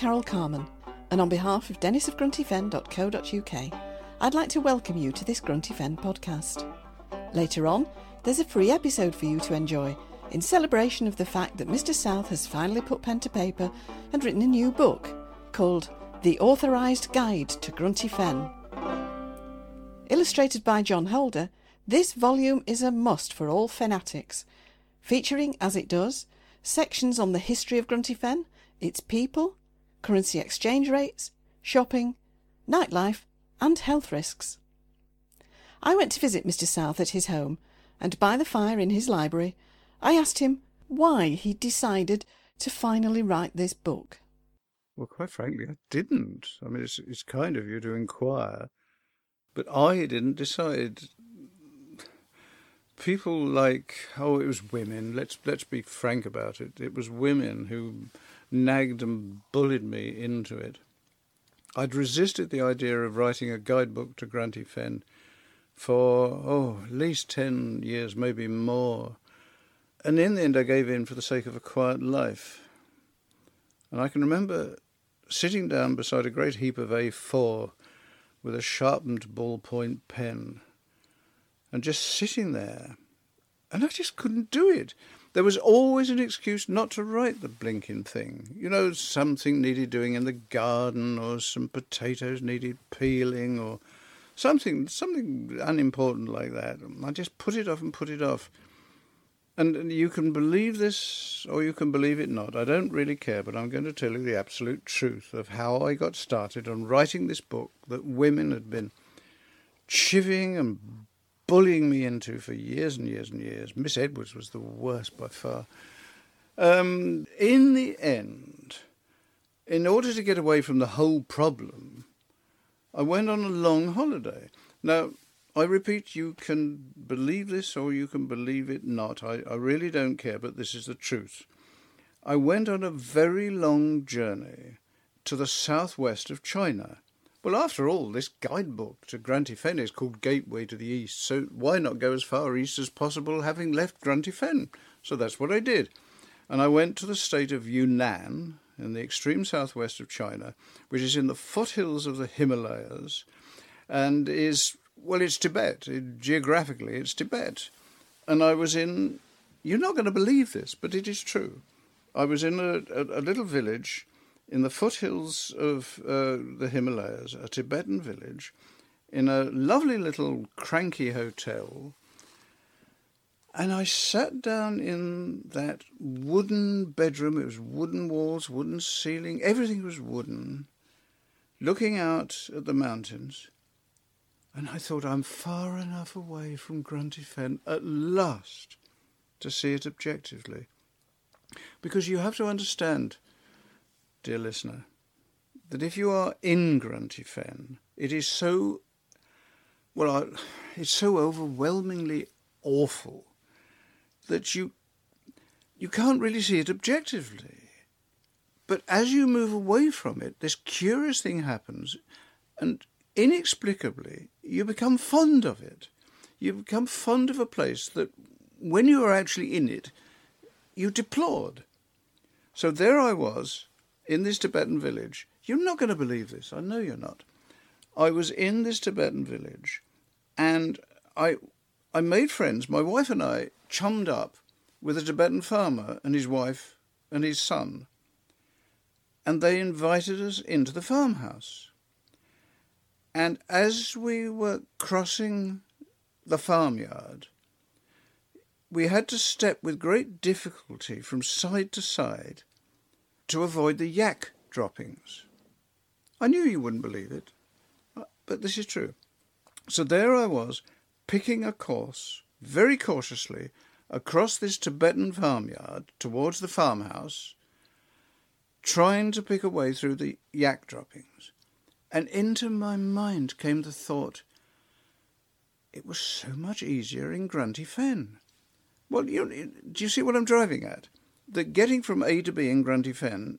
Carol Carman, and on behalf of dennisofgruntyfen.co.uk, I'd like to welcome you to this Grunty Fen podcast. Later on, there's a free episode for you to enjoy in celebration of the fact that Mr. South has finally put pen to paper and written a new book called The Authorised Guide to Grunty Fen. Illustrated by John Holder, this volume is a must for all fanatics, featuring, as it does, sections on the history of Grunty Fen, its people, currency exchange rates, shopping, nightlife, and health risks. I went to visit Mr. South at his home, and by the fire in his library, I asked him why he decided to finally write this book. Well, quite frankly, I didn't. I mean, it's, it's kind of you to inquire, but I didn't decide. People like, oh, it was women. Let's let's be frank about it. It was women who nagged and bullied me into it. I'd resisted the idea of writing a guidebook to Grunty Fen for, oh, at least 10 years, maybe more. And in the end, I gave in for the sake of a quiet life. And I can remember sitting down beside a great heap of A4 with a sharpened ballpoint pen and just sitting there. And I just couldn't do it. There was always an excuse not to write the blinking thing. You know, something needed doing in the garden, or some potatoes needed peeling, or something something unimportant like that. I just put it off and put it off. And you can believe this or you can believe it not. I don't really care, but I'm going to tell you the absolute truth of how I got started on writing this book that women had been chivying and bullying me into for years and years and years. Miss Edwards was the worst by far. Um, in the end, in order to get away from the whole problem, I went on a long holiday. Now, I repeat, you can believe this or you can believe it not. I, I really don't care, but this is the truth. I went on a very long journey to the southwest of China. Well, after all, this guidebook to Grunty Fen is called Gateway to the East, so why not go as far east as possible having left Grunty Fen? So that's what I did. And I went to the state of Yunnan in the extreme southwest of China, which is in the foothills of the Himalayas and is well, it's Tibet. It, geographically, it's Tibet. And I was in, you're not going to believe this, but it is true. I was in a, a, a little village in the foothills of uh, the Himalayas, a Tibetan village, in a lovely little cranky hotel. And I sat down in that wooden bedroom. It was wooden walls, wooden ceiling, everything was wooden, looking out at the mountains. And I thought, I'm far enough away from Grunty Fen at last to see it objectively. Because you have to understand, dear listener, that if you are in Grunty Fen, it is so, well, it's so overwhelmingly awful that you you can't really see it objectively. But as you move away from it, this curious thing happens, and inexplicably, you become fond of it. You become fond of a place that, when you are actually in it, you deplored. So there I was in this Tibetan village. You're not going to believe this. I know you're not. I was in this Tibetan village, and I, I made friends. My wife and I chummed up with a Tibetan farmer and his wife and his son, and they invited us into the farmhouse. And as we were crossing the farmyard, we had to step with great difficulty from side to side to avoid the yak droppings. I knew you wouldn't believe it, but this is true. So there I was, picking a course very cautiously across this Tibetan farmyard towards the farmhouse, trying to pick a way through the yak droppings. And into my mind came the thought, it was so much easier in Grunty Fen. Well, you, do you see what I'm driving at? That getting from A to B in Grunty Fen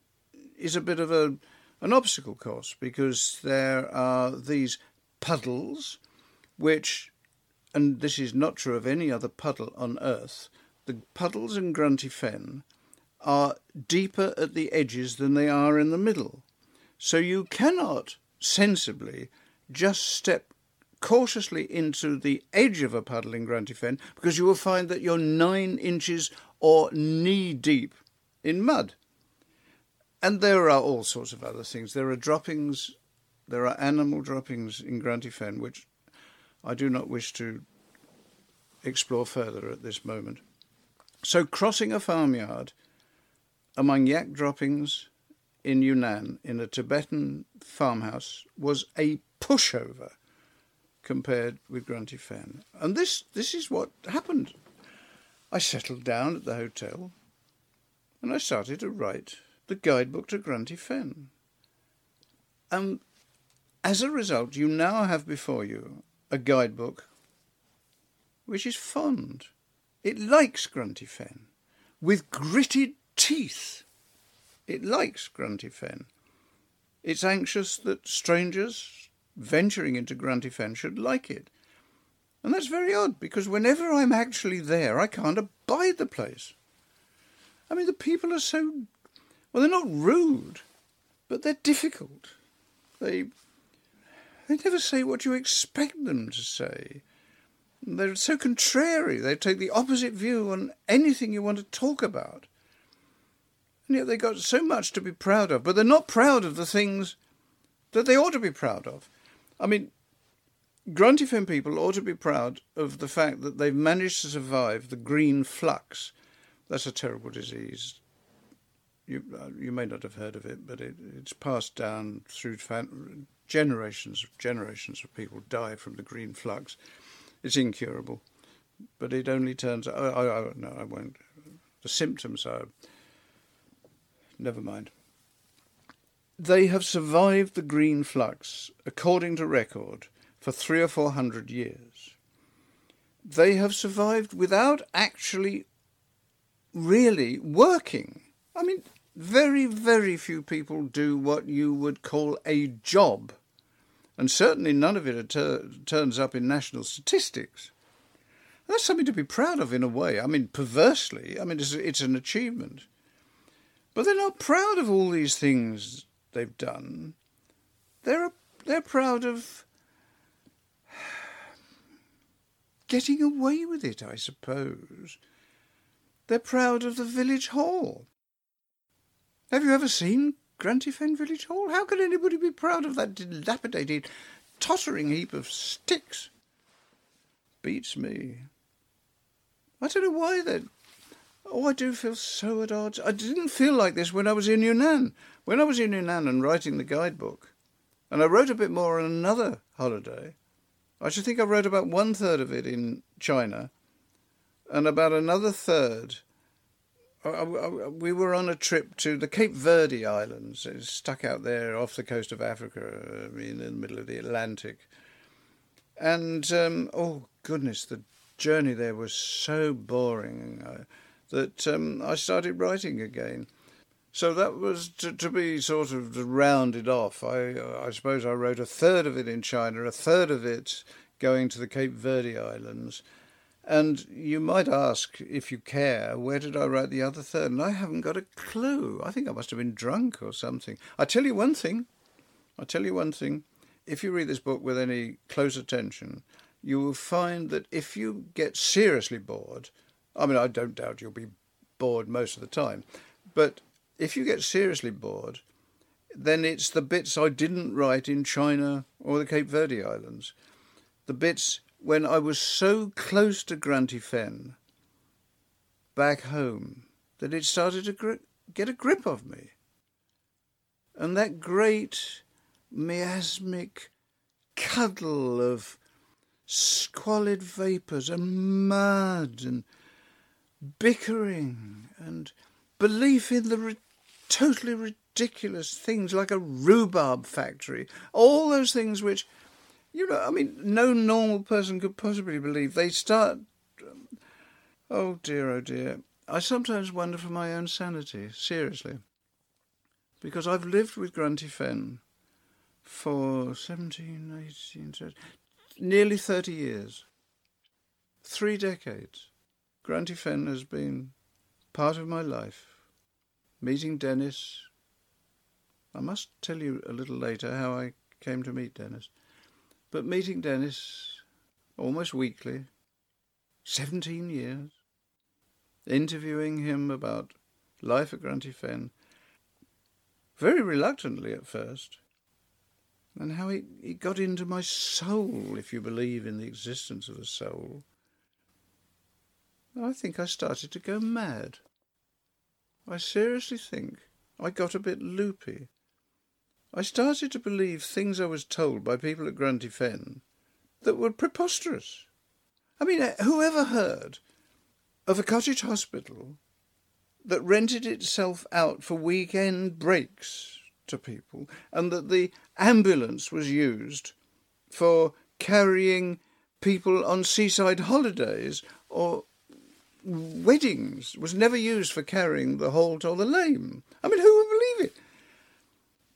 is a bit of a, an obstacle course because there are these puddles, which, and this is not true of any other puddle on earth, the puddles in Grunty Fen are deeper at the edges than they are in the middle. So you cannot sensibly just step cautiously into the edge of a puddle in Grunty Fen because you will find that you're nine inches or knee deep in mud. And there are all sorts of other things. There are droppings, there are animal droppings in Grunty Fen, which I do not wish to explore further at this moment. So, crossing a farmyard among yak droppings in Yunnan in a Tibetan farmhouse was a pushover compared with Grunty Fen. And this, this is what happened. I settled down at the hotel and I started to write the guidebook to Grunty Fen. And as a result, you now have before you a guidebook which is fond. It likes Grunty Fen with gritted teeth. It likes Grunty Fen. It's anxious that strangers venturing into Grunty Fen should like it. And that's very odd because whenever I'm actually there, I can't abide the place. I mean, the people are so. Well, they're not rude, but they're difficult. They. They never say what you expect them to say. They're so contrary. They take the opposite view on anything you want to talk about. And yet they've got so much to be proud of, but they're not proud of the things that they ought to be proud of. I mean, Grunty Fen people ought to be proud of the fact that they've managed to survive the green flux. That's a terrible disease. You, uh, you may not have heard of it, but it, it's passed down through fan, generations generations of people die from the green flux. It's incurable, but it only turns. Oh, oh no, I won't. The symptoms are. Never mind. They have survived the green flux, according to record, for three or four hundred years. They have survived without actually really working. I mean, very, very few people do what you would call a job. And certainly none of it ter- turns up in national statistics. That's something to be proud of in a way. I mean, perversely, I mean, it's, it's an achievement. But they're not proud of all these things they've done, they're they're proud of getting away with it, I suppose. They're proud of the village hall. Have you ever seen Grunty Fen Village Hall? How can anybody be proud of that dilapidated, tottering heap of sticks? Beats me. I don't know why they Oh, I do feel so at odds. I didn't feel like this when I was in Yunnan. When I was in Yunnan and writing the guidebook, and I wrote a bit more on another holiday, I should think I wrote about one third of it in China, and about another third. we were on a trip to the Cape Verde Islands, it's stuck out there off the coast of Africa, in the middle of the Atlantic. And um, oh goodness, the journey there was so boring that um, I started writing again. So that was to, to be sort of rounded off. I, I suppose I wrote a third of it in China, a third of it going to the Cape Verde Islands. And you might ask, if you care, where did I write the other third? And I haven't got a clue. I think I must have been drunk or something. I tell you one thing. I tell you one thing. If you read this book with any close attention, you will find that if you get seriously bored, I mean, I don't doubt you'll be bored most of the time, but if you get seriously bored, then it's the bits I didn't write in China or the Cape Verde Islands. The bits when I was so close to Grunty Fen back home that it started to gri- get a grip of me. And that great miasmic cuddle of squalid vapours and mud and bickering and belief in the totally ridiculous things like a rhubarb factory, all those things which, you know, I mean, no normal person could possibly believe. They start. Um, oh dear, oh dear. I sometimes wonder for my own sanity, seriously. Because I've lived with Grunty Fen for 17, 18, nearly 30 years. Three decades. Grunty Fen has been part of my life. Meeting Dennis, I must tell you a little later how I came to meet Dennis. But meeting Dennis almost weekly, 17 years, interviewing him about life at Grunty Fen, very reluctantly at first, and how he, he got into my soul, if you believe in the existence of a soul. I think I started to go mad. I seriously think I got a bit loopy. I started to believe things I was told by people at Grunty Fen that were preposterous. I mean, uh, who ever heard of a cottage hospital that rented itself out for weekend breaks to people and that the ambulance was used for carrying people on seaside holidays or weddings was never used for carrying the halt or the lame. I mean, who would believe it?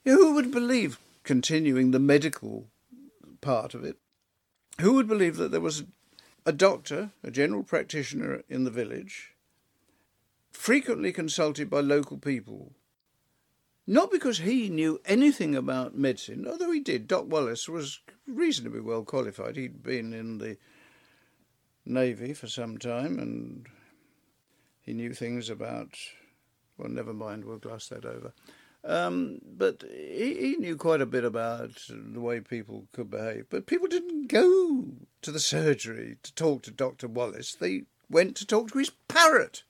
Who would believe, continuing the medical part of it, who would believe that there was a doctor, a general practitioner in the village, frequently consulted by local people, not because he knew anything about medicine, although he did. Doc Wallace was reasonably well qualified. He'd been in the Navy for some time and he knew things about, well, never mind, we'll gloss that over. Um, but he, he, knew quite a bit about the way people could behave. But people didn't go to the surgery to talk to Dr. Wallace. They went to talk to his parrot.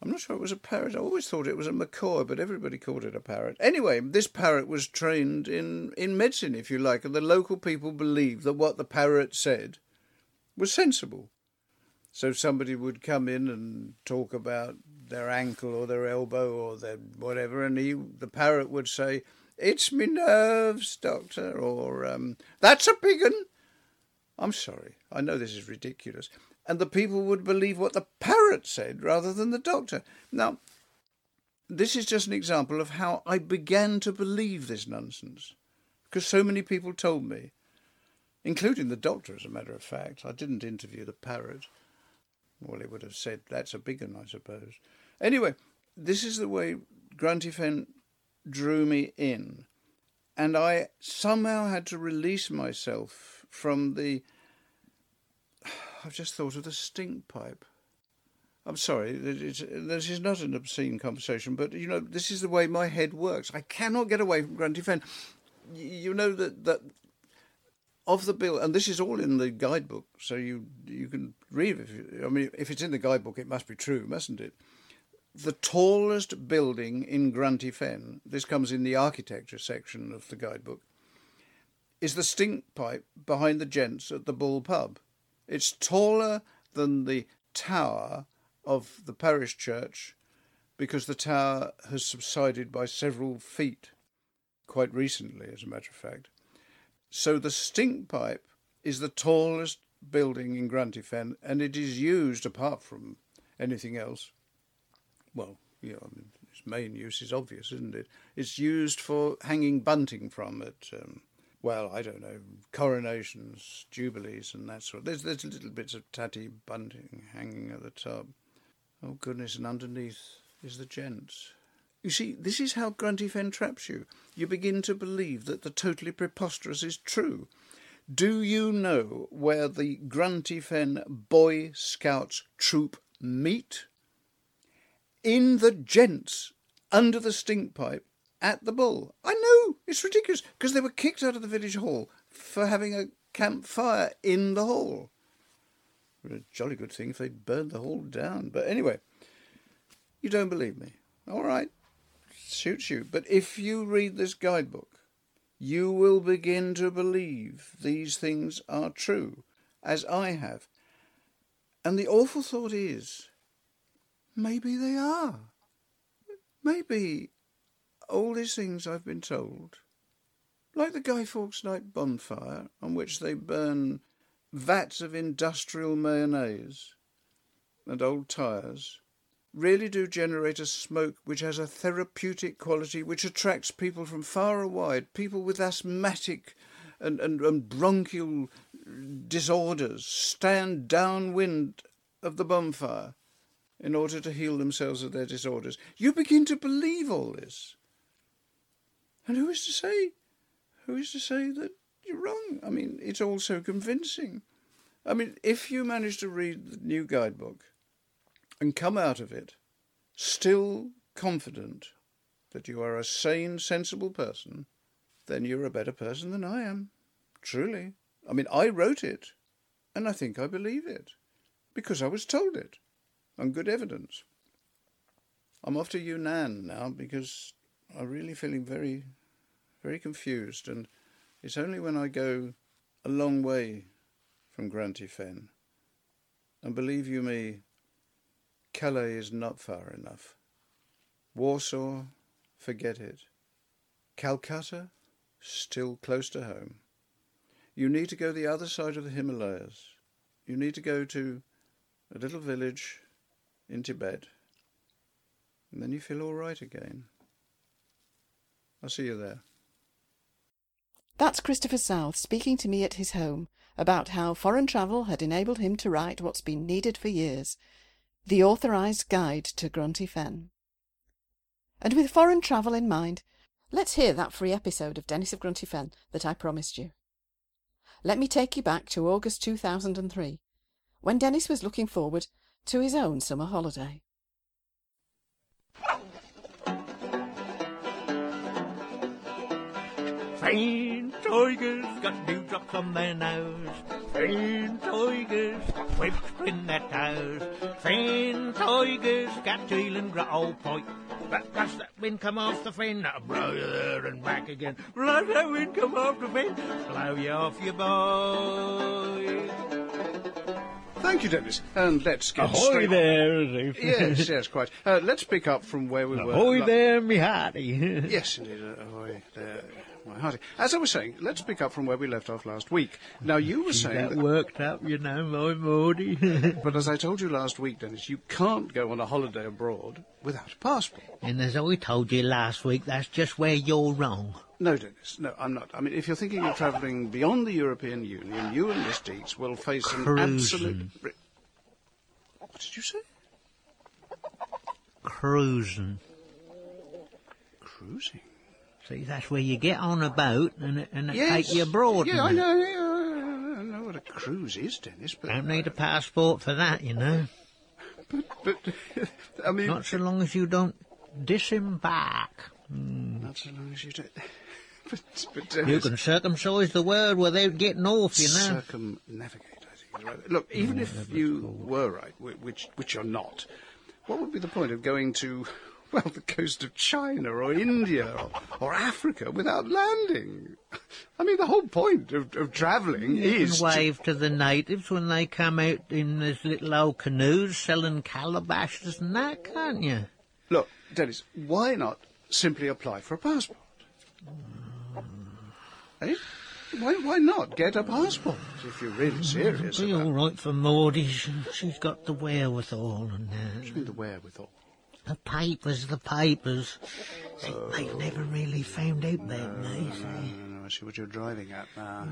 I'm not sure it was a parrot. I always thought it was a macaw, but everybody called it a parrot. Anyway, this parrot was trained in, in medicine, if you like, and the local people believed that what the parrot said was sensible. So somebody would come in and talk about their ankle or their elbow or their whatever, and he, the parrot would say, "It's me nerves, doctor," or um, "That's a big un." I'm sorry, I know this is ridiculous, and the people would believe what the parrot said rather than the doctor. Now, this is just an example of how I began to believe this nonsense, because so many people told me, including the doctor, as a matter of fact. I didn't interview the parrot. Well, he would have said, that's a big one, I suppose. Anyway, this is the way Grunty Fen drew me in. And I somehow had to release myself from the. I've just thought of the stink pipe. I'm sorry, this is not an obscene conversation, but you know, this is the way my head works. I cannot get away from Grunty Fen. You know that, that of the bill, and this is all in the guidebook, so you you can read. If you, I mean, if it's in the guidebook, it must be true, mustn't it? The tallest building in Grunty Fen, this comes in the architecture section of the guidebook, is the stink pipe behind the gents at the Bull Pub. It's taller than the tower of the parish church because the tower has subsided by several feet quite recently, as a matter of fact. So the stink pipe is the tallest building in Grunty Fen, and it is used, apart from anything else, well, I mean, its main use is obvious, isn't it? It's used for hanging bunting from at, um, well, I don't know, coronations, jubilees, and that sort. There's there's little bits of tatty bunting hanging at the top. Oh goodness, and underneath is the gents. You see, this is how Grunty Fen traps you. You begin to believe that the totally preposterous is true. Do you know where the Grunty Fen Boy Scouts troop meet? In the gents, under the stink pipe, at the bull. I know, it's ridiculous, because they were kicked out of the village hall for having a campfire in the hall. It a jolly good thing if they'd burned the hall down. But anyway, you don't believe me. All right suits you. But if you read this guidebook, you will begin to believe these things are true, as I have. And the awful thought is, maybe they are. Maybe all these things I've been told, like the Guy Fawkes night bonfire on which they burn vats of industrial mayonnaise and old tyres, really do generate a smoke which has a therapeutic quality which attracts people from far and wide, people with asthmatic and, and, and bronchial disorders stand downwind of the bonfire in order to heal themselves of their disorders. You begin to believe all this. And who is to say? Who is to say that you're wrong? I mean, it's all so convincing. I mean, if you manage to read the new guidebook and come out of it still confident that you are a sane, sensible person, then you're a better person than I am. Truly. I mean, I wrote it, and I think I believe it, because I was told it, on good evidence. I'm off to Yunnan now because I'm really feeling very, very confused, and it's only when I go a long way from Grunty Fen. And believe you me, Calais is not far enough. Warsaw, forget it. Calcutta, still close to home. You need to go the other side of the Himalayas. You need to go to a little village in Tibet. And then you feel all right again. I'll see you there. That's Christopher South speaking to me at his home about how foreign travel had enabled him to write what's been needed for years The Authorised Guide to Grunty Fen. And with foreign travel in mind, let's hear that free episode of Dennis of Grunty Fen that I promised you. Let me take you back to August 2003, when Dennis was looking forward to his own summer holiday. Fen tigers got new dewdrops on their nose. Fen tigers got whips in their toes. Fen tigers got tail and got old point. But brush that wind come off the fen, now blow you there and back again. Brush that wind come off the fen, blow you off your boy. Thank you, Dennis. And let's get Ahoy straight there, Yes, yes, quite. Uh, let's pick up from where we were. Ahoy there, me hearty. Yes, indeed. Ahoy there, my hearty. As I was saying, let's pick up from where we left off last week. Now, you were saying that that, worked up, you know, my Maudie. but as I told you last week, Dennis, you can't go on a holiday abroad without a passport. and as I told you last week, that's just where you're wrong. No, Dennis, no, I'm not. I mean, if you're thinking of travelling beyond the European Union, you and Miss Deeks will face an absolute... What did you say? Cruising. Cruising? See, that's where you get on a boat and it, and it Yes. take you abroad. Yeah, I know, I know what a cruise is, Dennis, but... Don't need a passport for that, you know. But, but, I mean... Not so long as you don't disembark. Hmm. Not so long as you don't... But, but uh, You can circumcise the world without getting off, you know. circumnavigate, I think is right. Look, even if you were right, which which you're not, what would be the point of going to, well, the coast of China or India or, or Africa without landing? I mean, the whole point of, of travelling is can to- wave to the natives when they come out in these little old canoes selling calabashes and that, can't you? Look, Dennis, why not simply apply for a passport? Hmm. Eh? Why, why not get a passport if you're really hmm, serious It'll Be about all right for Maudie. She- She's got the wherewithal and uh, that. the wherewithal? The papers, the papers. They, they've never really found out about me, see. I know, I see what you're driving at now.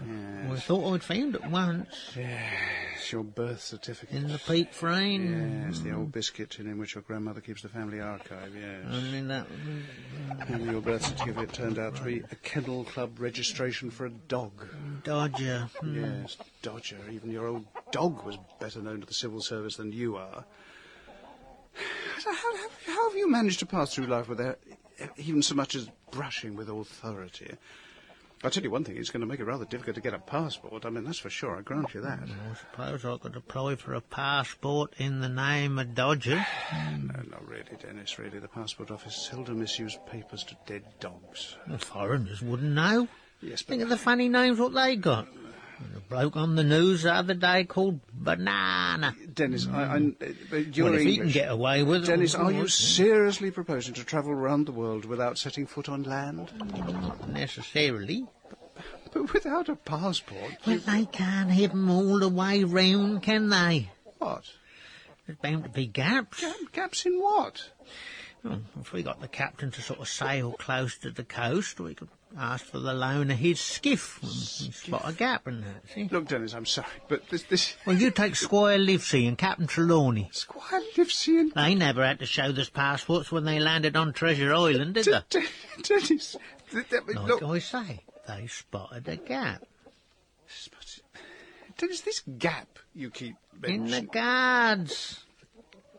Well, I thought I'd found it once Yes, your birth certificate. in the peat frame. Yes, the old biscuit tin in which your grandmother keeps the family archive, yes. Only that. And your birth certificate turned out to be a kennel club registration for a dog. Dodger. Hmm. Yes, Dodger. Even your old dog was better known to the civil service than you are. How, how, how have you managed to pass through life without even so much as brushing with authority? I'll tell you one thing, it's going to make it rather difficult to get a passport. I mean, that's for sure, I grant you that. I suppose I could apply for a passport in the name of Dodger. Hmm. No, not really, Dennis, really. The passport office seldom issues papers to dead dogs. The foreigners wouldn't know. Yes, but Think of the funny names what they got. A bloke on the news the other day called Banana. Dennis, I, I, uh, you're well, if he can get away with it. Dennis, are you seriously proposing to travel round the world without setting foot on land? Not necessarily. But without a passport? Well, they can't have 'em all the way round, can they? What? There's bound to be gaps. Gap, gaps in what? Well, if we got the captain to sort of sail close to the coast, we could ask for the loan of his skiff and spot a gap in that, see? Look, Dennis, I'm sorry, but this, this Well, you take Squire Livesey and Captain Trelawney. Squire Livesey and They never had to show their passports when they landed on Treasure Island, did they? Dennis, Th- th- Like look, I say, they spotted a gap Spotted Dennis, this gap you keep mentioning... in the guards.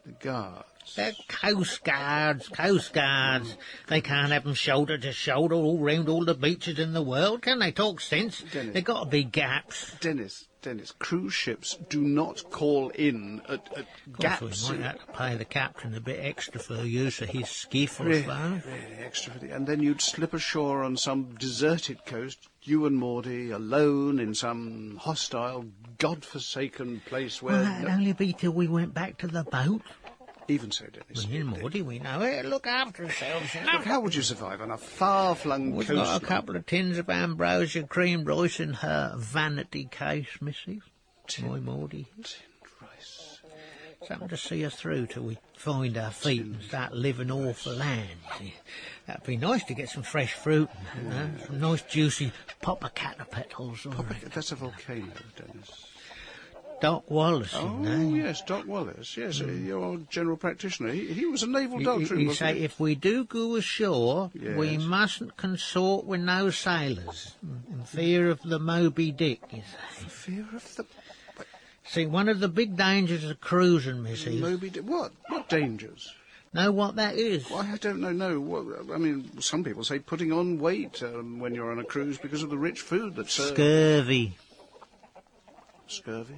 the guards. They're coast guards, coast guards. They can't have 'em shoulder to shoulder all round all the beaches in the world, can they? Talk sense. Dennis. There got to be gaps. Dennis, Dennis, cruise ships do not call in at, at Of gaps. course, we might have to pay the captain a bit extra for the use of his skiff, I Really, suppose. really extra for the, and then you'd slip ashore on some deserted coast, you and Maudie, alone in some hostile, god-forsaken place where... Well, that'd only be till we went back to the boat. Even so, Dennis. And Maudie, we know it. Look after ourselves, you know. Look, how would you survive on a far-flung We've coast? got a couple of tins of ambrosia cream rice in her vanity case, missus. My Maudie. Rice. Something to see us through till we find our feet and start living off the land. That'd be nice to get some fresh fruit, you know, some nice juicy popocata petals. Or That's a volcano, Dennis. Doc Wallace, you Oh, know. yes, Doc Wallace. Yes, uh, your general practitioner. He, he was a naval doctor. wasn't say he? if we do go ashore, we mustn't consort with no sailors, in fear of the Moby Dick, you say. Fear of the See, one of the big dangers of cruising, missus, Moby Dick. What? What dangers? know what that is? Why, I don't know. No, what, I mean, some people say putting on weight um, when you're on a cruise because of the rich food that's served. Scurvy. Scurvy.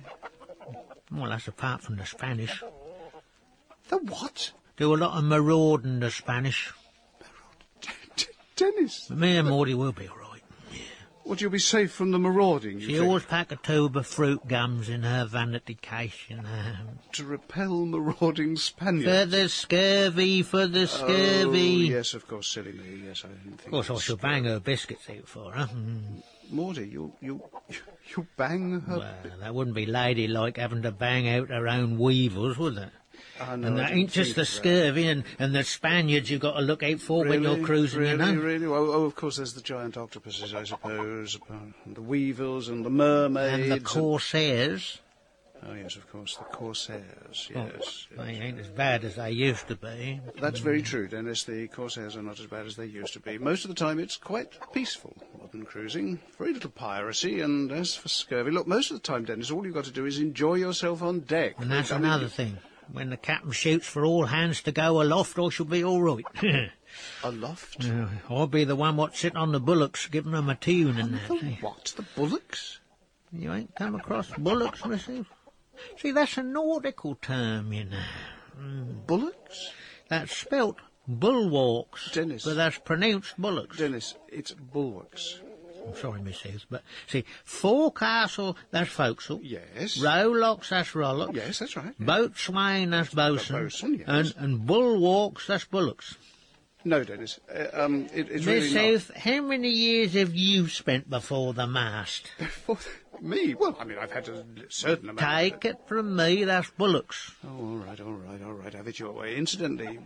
Well, that's apart from the Spanish. The what? Do a lot of marauding, the Spanish. Dennis. But me and Maudie will be all right. Would you be safe from the marauding? She think? always pack a tube of fruit gums in her vanity case, you know. to repel marauding Spaniards? For the scurvy, for the Oh, scurvy. yes, of course, silly me. Yes, I didn't think. Of course, I shall bang her biscuits out for her. Mm. Maudie, you you you bang her. Well, that wouldn't be ladylike having to bang out her own weevils, would it? Ah, no, and that ain't just the scurvy and, and the Spaniards you've got to look out for when you're cruising, really, you know. Really, Oh, oh, of course, there's the giant octopuses, I suppose, and the weevils and the mermaids. And the corsairs. Oh, yes, of course, the corsairs, Well, yes. They ain't as bad as they used to be. That's very true, Dennis. The corsairs are not as bad as they used to be. Most of the time, it's quite peaceful, modern cruising. Very little piracy, and as for scurvy, look, most of the time, Dennis, all you've got to do is enjoy yourself on deck. And that's I mean, another thing. When the captain shoots for all hands to go aloft, I shall be all right. Aloft? Uh, I'll be the one what's sitting on the bullocks, giving them a tune and that. The what? The bullocks? You ain't come across bullocks, missus? See, that's a nautical term, you know. Bullocks? That's spelt bulwarks. Dennis. But that's pronounced bullocks. Dennis, it's bulwarks. I'm sorry, missus, but see, forecastle, that's forecastle. Yes. Rowlocks, that's rowlocks. Yes, that's right. Boatswain, that's bosun. bosun, yes. and, and bulwarks, that's bullocks. No, Dennis. Uh, um, it, it's really Missus, how many years have you spent before the mast? not. For me? Well, I mean, I've had a certain amount. Take it from me, that's bullocks. Oh, all right, all right, all right. Have it your way. Incidentally,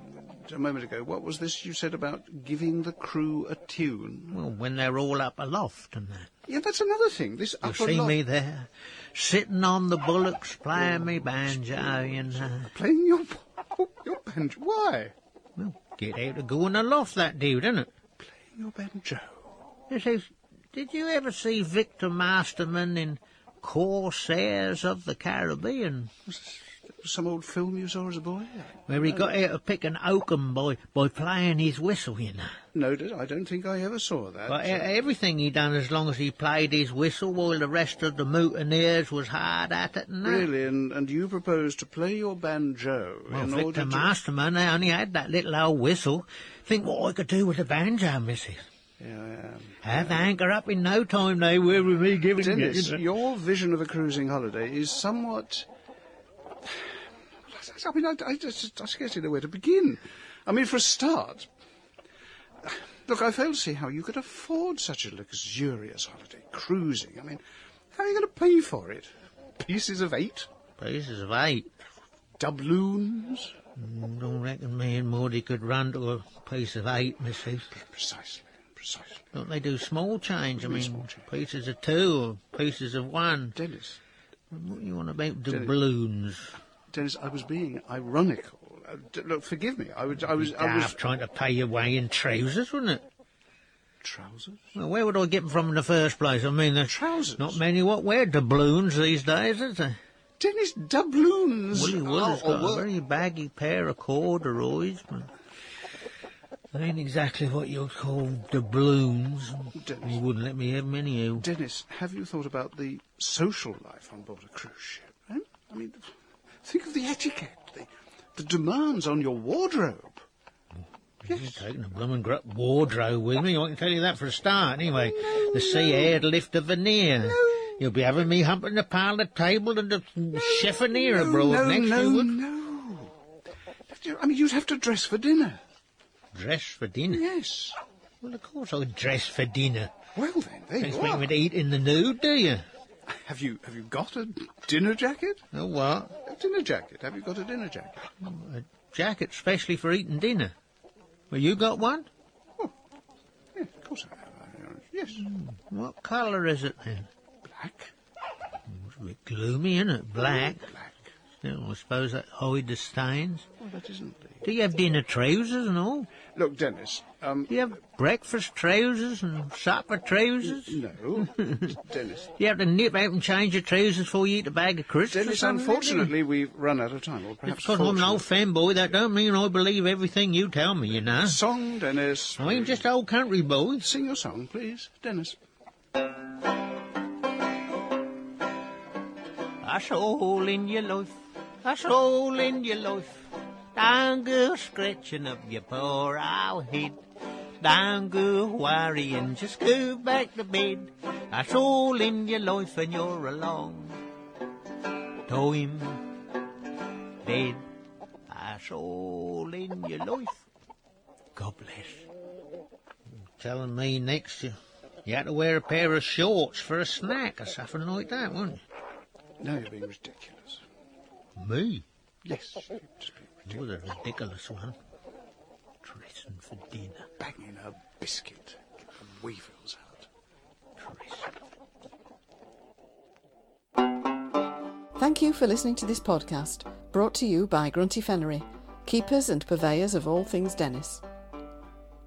a moment ago, what was this you said about giving the crew a tune? Well, when they're all up aloft and that. Yeah, that's another thing. This You see me there, sitting on the bullocks, playing me banjo, you know. playing your oh, your banjo. Why? Well, get out of going in the loft, that do, doesn't it? Playing your banjo. This is, did you ever see Victor Masterman in Corsairs of the Caribbean? Some old film you saw as a boy? Where he got out to pick an oakum by, by playing his whistle, you know. No, did- I don't think I ever saw that. But e- everything he done as long as he played his whistle while the rest of the mutineers was hard at it and that. Really, and, and you propose to play your banjo Well, in Victor order to... Masterman, I only had that little old whistle. Think what I could do with a banjo, missus. Yeah, Have anchor up in no time, they will, with me giving Dennis, you know. your vision of a cruising holiday is somewhat. I mean, I, I just I scarcely know where to begin. I mean, for a start, look, I fail to see how you could afford such a luxurious holiday, cruising. I mean, how are you going to pay for it? Pieces of eight, Pieces of eight. doubloons. Mm, don't reckon me and Maudie could run to a piece of eight, missus. Precisely, precisely. Don't they do small change? I mean, small change. pieces of two or pieces of one. Dennis, What do you want about doubloons? Dennis, I was being ironical. Uh, d- look, forgive me. I was, I was, I was. Trying to pay your way in trousers, wasn't it? Trousers? Well, where would I get them from in the first place? I mean, there's Trousers? not many what wear doubloons these days, is there? Dennis doubloons. Willie Wood has Oh, got well, a very baggy pair of corduroys, but they ain't exactly what you'd call doubloons. Dennis. He wouldn't let me have them anyhow. Dennis, have you thought about the social life on board a cruise ship? eh? I mean, think of the etiquette, the, the demands on your wardrobe. You're taking a blooming gr- wardrobe with me, I can tell you that for a start. Anyway, the sea air'd lift the veneer. No. You'll be having me humping the parlour table and the chiffonier abroad no, next no, you would. no. I mean, you'd have to dress for dinner. Dress for dinner? Yes. Well, of course I'd dress for dinner. Well then, there Don't you expect are. me to eat in the nude, do you? Have you have you got a dinner jacket? Oh, what? A dinner jacket. Have you got a dinner jacket? A jacket specially for eating dinner. Well, you got one? Oh, yes, of course I have. I- Yes. Hmm, what colour is it then? Black. It's a bit gloomy, isn't it? Black. Black. Still, I suppose that hide the stains. Well, that isn't the. Do you have dinner trousers and all? Look, Dennis. Um. Do you have breakfast trousers and supper trousers? No, Dennis. Do you have to nip out and change your trousers before you eat a bag of crisps? Dennis, unfortunately, we've run out of time. Or perhaps because I'm an old Fen boy, that don't mean I believe everything you tell me, you know. Song, Dennis. I'm just old country boy. Sing your song, please, Dennis. A soul in your life, a soul in your life. Don't go scratching up your poor old head. Don't go worrying, just go back to bed. That's all in your life and you're alone. along. Time dead. A soul in your life. God bless. Telling me next you, you had to wear a pair of shorts for a snack or something like that, wasn't you? Now you're being ridiculous. Me? Yes, you're just being ridiculous. You're the ridiculous one. Dressing for dinner. Banging a biscuit. Get the weevils out. Dressing. Thank you for listening to this podcast, brought to you by Grunty Fennery, keepers and purveyors of all things Dennis.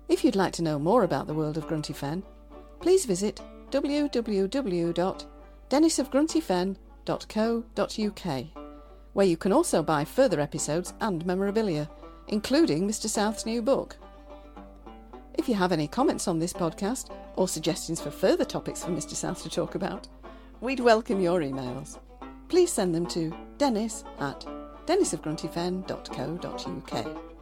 If you'd like to know more about the world of Grunty Fen, please visit www.dennisofgruntyfen.co.uk, where you can also buy further episodes and memorabilia, including Mr. South's new book. If you have any comments on this podcast or suggestions for further topics for Mr. South to talk about, we'd welcome your emails. Please send them to dennis at dennisofgruntyfen.co.uk.